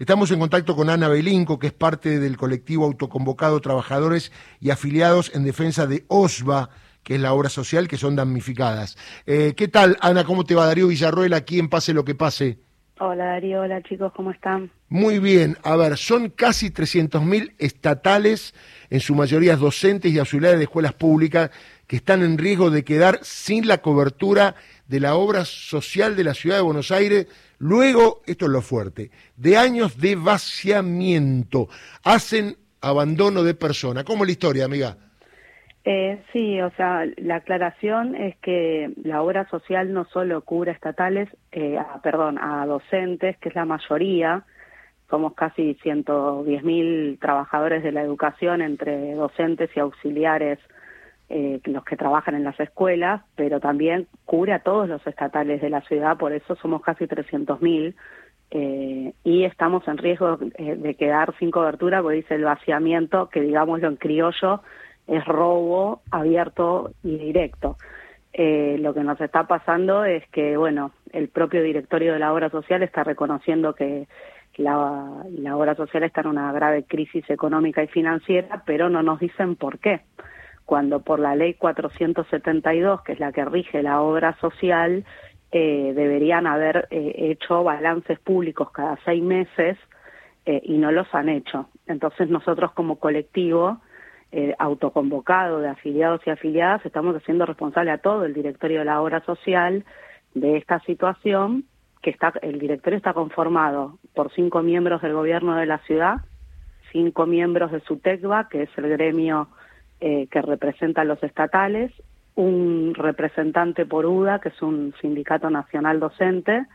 Estamos en contacto con Ana Belinco, que es parte del colectivo autoconvocado Trabajadores y Afiliados en Defensa de OSVA, que es la obra social que son damnificadas. Eh, ¿Qué tal, Ana? ¿Cómo te va Darío Villarroel aquí en Pase lo que pase? Hola Darío, hola chicos, ¿cómo están? Muy bien, a ver, son casi 300.000 estatales, en su mayoría docentes y auxiliares de escuelas públicas, que están en riesgo de quedar sin la cobertura de la obra social de la ciudad de Buenos Aires, luego, esto es lo fuerte, de años de vaciamiento, hacen abandono de persona. ¿Cómo es la historia, amiga? Eh, sí, o sea, la aclaración es que la obra social no solo cubre a estatales, eh, perdón, a docentes, que es la mayoría, somos casi 110.000 trabajadores de la educación entre docentes y auxiliares eh, los que trabajan en las escuelas, pero también cubre a todos los estatales de la ciudad, por eso somos casi 300.000 eh, y estamos en riesgo eh, de quedar sin cobertura, porque dice el vaciamiento, que digámoslo en criollo, es robo abierto y directo. Eh, lo que nos está pasando es que, bueno, el propio directorio de la obra social está reconociendo que la, la obra social está en una grave crisis económica y financiera, pero no nos dicen por qué cuando por la ley 472, que es la que rige la obra social, eh, deberían haber eh, hecho balances públicos cada seis meses eh, y no los han hecho. Entonces nosotros como colectivo autoconvocado de afiliados y afiliadas estamos haciendo responsable a todo el directorio de la obra social de esta situación que está el directorio está conformado por cinco miembros del gobierno de la ciudad, cinco miembros de SUTECBA, que es el gremio eh, que representa a los estatales, un representante por UDA, que es un sindicato nacional docente,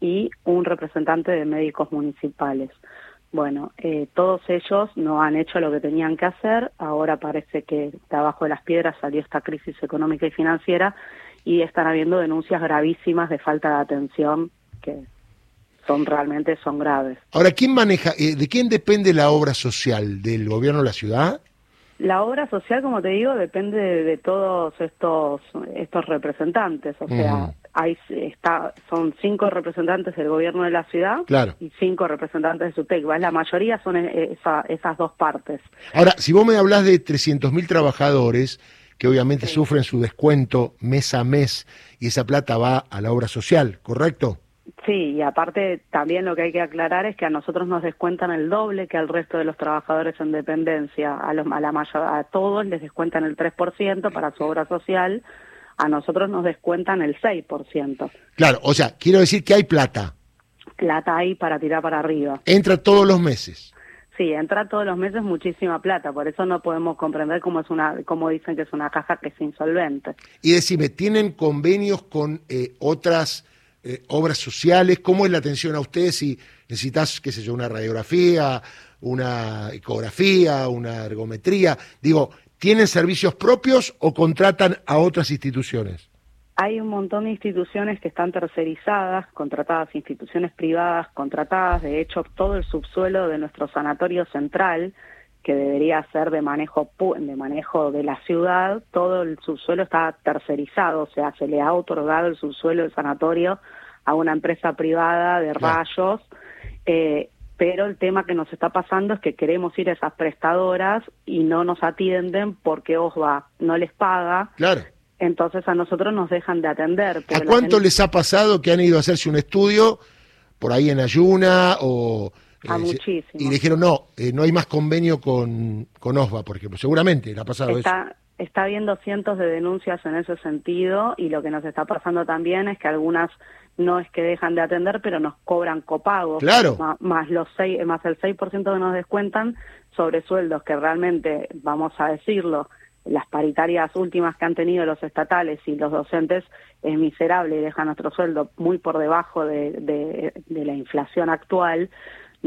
y un representante de médicos municipales. Bueno, eh, todos ellos no han hecho lo que tenían que hacer, ahora parece que de abajo de las piedras salió esta crisis económica y financiera y están habiendo denuncias gravísimas de falta de atención que son realmente son graves. Ahora, ¿quién maneja, eh, de quién depende la obra social? ¿Del gobierno de la ciudad? La obra social, como te digo, depende de, todos estos estos representantes. O sea, hay está son cinco representantes del gobierno de la ciudad y cinco representantes de SUTECBA. La mayoría son e, esas dos partes. Ahora, si vos me hablas de 300.000 trabajadores que obviamente sufren su descuento mes a mes y esa plata va a la obra social, ¿correcto? Sí, y aparte también lo que hay que aclarar es que a nosotros nos descuentan el doble que al resto de los trabajadores en dependencia. A, los, a, la a todos les descuentan el 3% para su obra social, a nosotros nos descuentan el 6%. Claro, o sea, quiero decir que hay plata. Plata hay para tirar para arriba. Entra todos los meses. Sí, entra todos los meses muchísima plata, por eso no podemos comprender cómo es una, cómo dicen que es una caja que es insolvente. Y decime, ¿tienen convenios con eh, otras eh, obras sociales? ¿Cómo es la atención a ustedes si necesitas, qué sé yo, una radiografía, una ecografía, una ergometría? Digo, ¿tienen servicios propios o contratan a otras instituciones? Hay un montón de instituciones que están tercerizadas, contratadas, instituciones privadas contratadas. De hecho, todo el subsuelo de nuestro sanatorio central, que debería ser de manejo de manejo de la ciudad, todo el subsuelo está tercerizado, o sea, se le ha otorgado el subsuelo del sanatorio a una empresa privada de rayos, eh, pero el tema que nos está pasando es que queremos ir a esas prestadoras y no nos atienden porque OSVA no les paga. Claro. Entonces a nosotros nos dejan de atender. ¿A cuánto les ha pasado que han ido a hacerse un estudio por ahí en ayuna o... a eh, muchísimo. Y dijeron, no, eh, no hay más convenio con, con OSVA, por ejemplo. Seguramente le ha pasado eso está habiendo cientos de denuncias en ese sentido y lo que nos está pasando también es que algunas no es que dejan de atender, pero nos cobran copagos, claro. más, los seis, más el 6% que nos descuentan sobre sueldos que realmente, vamos a decirlo, las paritarias últimas que han tenido los estatales y los docentes es miserable y deja nuestro sueldo muy por debajo de, de, la inflación actual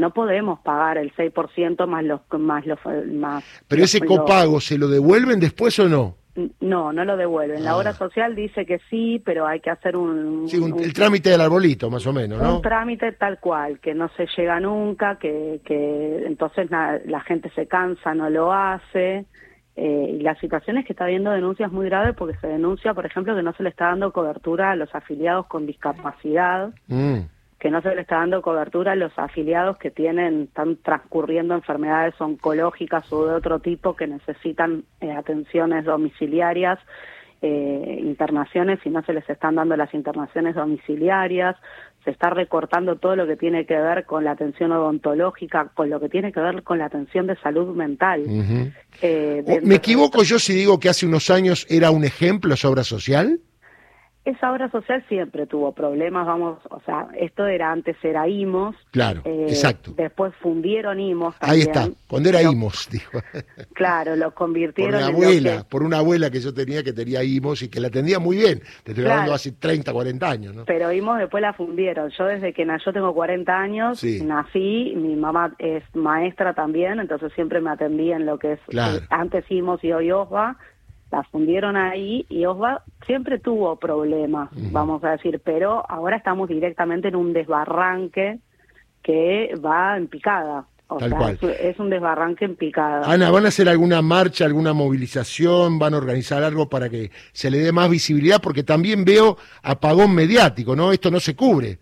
no podemos pagar el 6% más los más los más Pero ese copago se lo devuelven después o no? No, no lo devuelven. La ah. obra social dice que sí, pero hay que hacer un... Sí, el trámite del arbolito, más o menos, ¿no? Un trámite tal cual, que no se llega nunca, que, que entonces la, gente se cansa, no lo hace. Eh, y la situación es que está habiendo denuncias muy graves porque se denuncia, por ejemplo, que no se le está dando cobertura a los afiliados con discapacidad. Mm. Que no se le está dando cobertura a los afiliados que tienen, están transcurriendo enfermedades oncológicas o de otro tipo que necesitan eh, atenciones domiciliarias, eh, internaciones y no se les están dando las internaciones domiciliarias, se está recortando todo lo que tiene que ver con la atención odontológica, con lo que tiene que ver con la atención de salud mental. Eh, ¿Me equivoco yo si digo que hace unos años era un ejemplo esa obra social? Esa obra social siempre tuvo problemas, vamos, o sea, esto era antes era IMOS. Claro, eh, exacto. Después fundieron IMOS. Ahí está, cuando era IMOS, dijo. Claro, lo convirtieron por una abuela, por una abuela que yo tenía que tenía IMOS y que la atendía muy bien. Te estoy hablando hace 30, 40 años, ¿no? Pero IMOS después la fundieron. Yo desde que nací, yo tengo 40 años, nací, mi mamá es maestra también, entonces siempre me atendí en lo que es eh, antes IMOS y hoy OSBA la fundieron ahí y Osva siempre tuvo problemas, vamos a decir, pero ahora estamos directamente en un desbarranque que va en picada. O sea, Es, un desbarranque en picada. Ana, ¿van a hacer alguna marcha, alguna movilización? ¿Van a organizar algo para que se le dé más visibilidad? Porque también veo apagón mediático, ¿no? Esto no se cubre.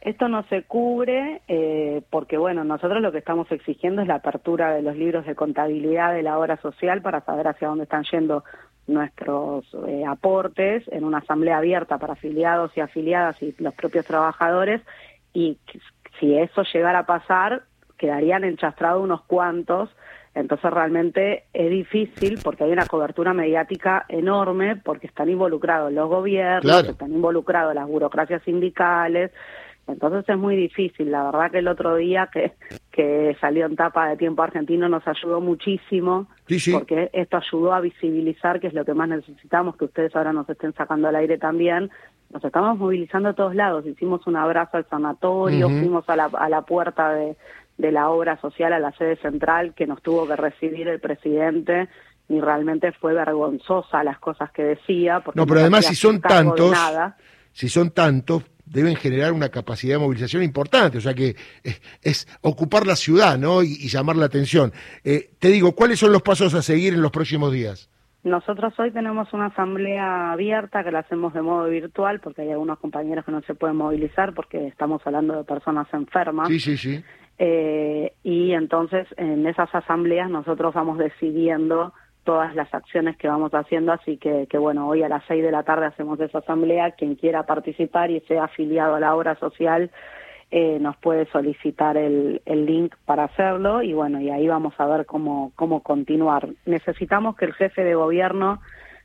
Esto no se cubre eh, porque, bueno, nosotros lo que estamos exigiendo es la apertura de los libros de contabilidad de la obra social para saber hacia dónde están yendo nuestros eh, aportes en una asamblea abierta para afiliados y afiliadas y los propios trabajadores. Y si eso llegara a pasar quedarían enchastrados unos cuantos. Entonces realmente es difícil porque hay una cobertura mediática enorme porque están involucrados los gobiernos, están involucrados las burocracias sindicales, entonces es muy difícil. La verdad que el otro día que, que salió en tapa de tiempo argentino nos ayudó muchísimo, porque esto ayudó a visibilizar, que es lo que más necesitamos, que ustedes ahora nos estén sacando al aire también. Nos estamos movilizando a todos lados. Hicimos un abrazo al sanatorio, fuimos a la, a la puerta de, de la obra social, a la sede central, que nos tuvo que recibir el presidente y realmente fue vergonzosa las cosas que decía. Porque no, pero además si son tantos, si son tantos, deben generar una capacidad de movilización importante, o sea que es, ocupar la ciudad ¿no? y, llamar la atención. Eh, te digo, ¿cuáles son los pasos a seguir en los próximos días? Nosotros hoy tenemos una asamblea abierta que la hacemos de modo virtual porque hay algunos compañeros que no se pueden movilizar porque estamos hablando de personas enfermas. Sí, sí, sí. Eh, y entonces en esas asambleas nosotros vamos decidiendo todas las acciones que vamos haciendo, así que, que, bueno, hoy a las seis de la tarde hacemos esa asamblea, quien quiera participar y sea afiliado a la obra social eh, nos puede solicitar el, el link para hacerlo y bueno, y ahí vamos a ver cómo, cómo continuar. Necesitamos que el jefe de gobierno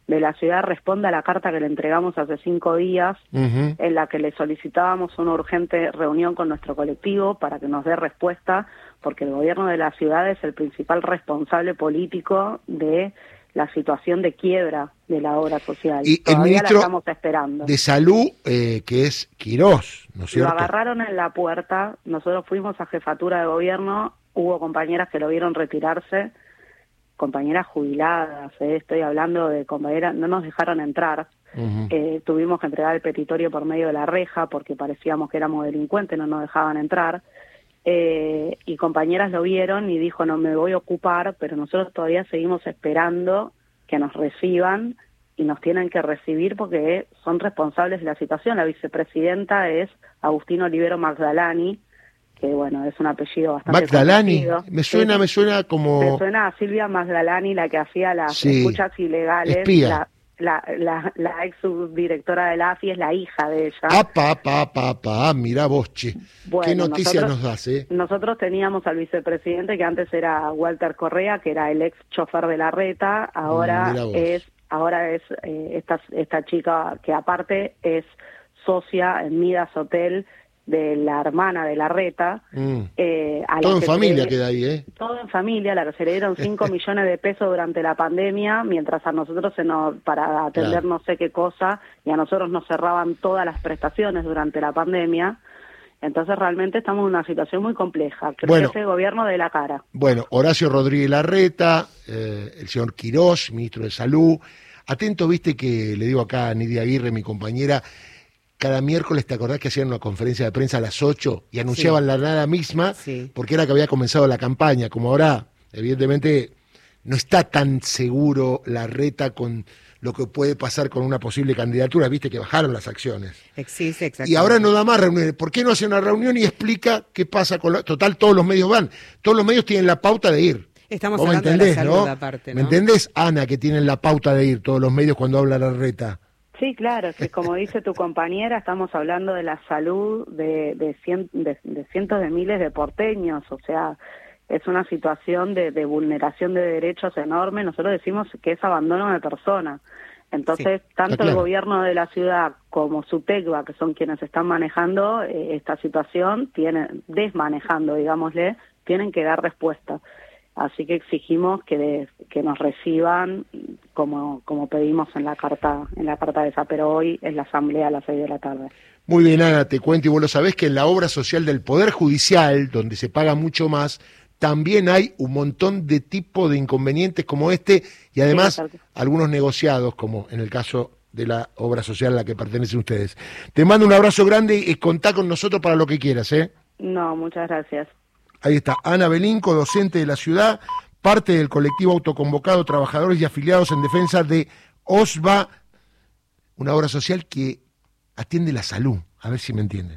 de la ciudad responda a la carta que le entregamos hace cinco días, en la que le solicitábamos una urgente reunión con nuestro colectivo para que nos dé respuesta, porque el gobierno de la ciudad es el principal responsable político de la situación de quiebra de la obra social. Y el ministro estamos esperando. de Salud, eh, que es Quirós, ¿no es cierto? Lo agarraron en la puerta, nosotros fuimos a jefatura de gobierno, hubo compañeras que lo vieron retirarse, compañeras jubiladas, eh, estoy hablando de compañeras, no nos dejaron entrar. Eh, tuvimos que entregar el petitorio por medio de la reja porque parecíamos que éramos delincuentes, no nos dejaban entrar. Eh, y compañeras lo vieron y dijo, no me voy a ocupar, pero nosotros todavía seguimos esperando que nos reciban y nos tienen que recibir porque son responsables de la situación. La vicepresidenta es Agustino Olivero Magdalani, que bueno, es un apellido bastante Magdalani, me suena, me suena como... Me suena a Silvia Magdalani, la que hacía las escuchas ilegales. La, la, la, ex subdirectora de la AFI es la hija de ella. Apa, apa, apa, mira vos, che. ¿Qué noticia nos das, eh? Nosotros teníamos al vicepresidente que antes era Walter Correa, que era el ex chofer de la reta, ahora es ahora es eh, esta, esta chica que aparte es socia en Midas Hotel, de la hermana de la reta. Mm. Eh, todo en familia queda ahí, ¿eh? Todo en familia, la que se le dieron 5 millones de pesos durante la pandemia, mientras a nosotros se nos, para atender no sé qué cosa, y a nosotros nos cerraban todas las prestaciones durante la pandemia. Entonces realmente estamos en una situación muy compleja. Creo bueno, que es gobierno de la cara. Bueno, Horacio Rodríguez Larreta, eh, el señor Quirós, ministro de Salud. Atento, viste que le digo acá a Nidia Aguirre, mi compañera, cada miércoles, ¿te acordás que hacían una conferencia de prensa a las 8 y anunciaban la nada misma? Porque era que había comenzado la campaña, como ahora, evidentemente, no está tan seguro la reta con lo que puede pasar con una posible candidatura, viste que bajaron las acciones. Existe, y ahora no da más reuniones. ¿Por qué no hace una reunión y explica qué pasa con la... Total, todos los medios van. Todos los medios tienen la pauta de ir. Estamos hablando de la salud aparte, ¿Me entendés, Ana, que tienen la pauta de ir todos los medios cuando habla la reta? Sí, claro, que como dice tu compañera, estamos hablando de la salud de, de, cientos de miles de porteños, o sea, es una situación de, vulneración de derechos enorme. Nosotros decimos que es abandono de persona. Entonces, tanto el gobierno de la ciudad como SUTECBA, que son quienes están manejando eh, esta situación, tienen, desmanejando, digámosle, tienen que dar respuesta. Así que exigimos que, que nos reciban como, como pedimos en la carta en la carta de esa, pero hoy es la asamblea a las seis de la tarde. Muy bien, Ana, te cuento y vos lo sabés que en la obra social del Poder Judicial, donde se paga mucho más, también hay un montón de tipos de inconvenientes como este y además algunos negociados, como en el caso de la obra social a la que pertenecen ustedes. Te mando un abrazo grande y contá con nosotros para lo que quieras, ¿eh? No, muchas gracias. Ahí está, Ana Belinco, docente de la ciudad, parte del colectivo autoconvocado Trabajadores y Afiliados en Defensa de OSBA, una obra social que atiende la salud, a ver si me entienden.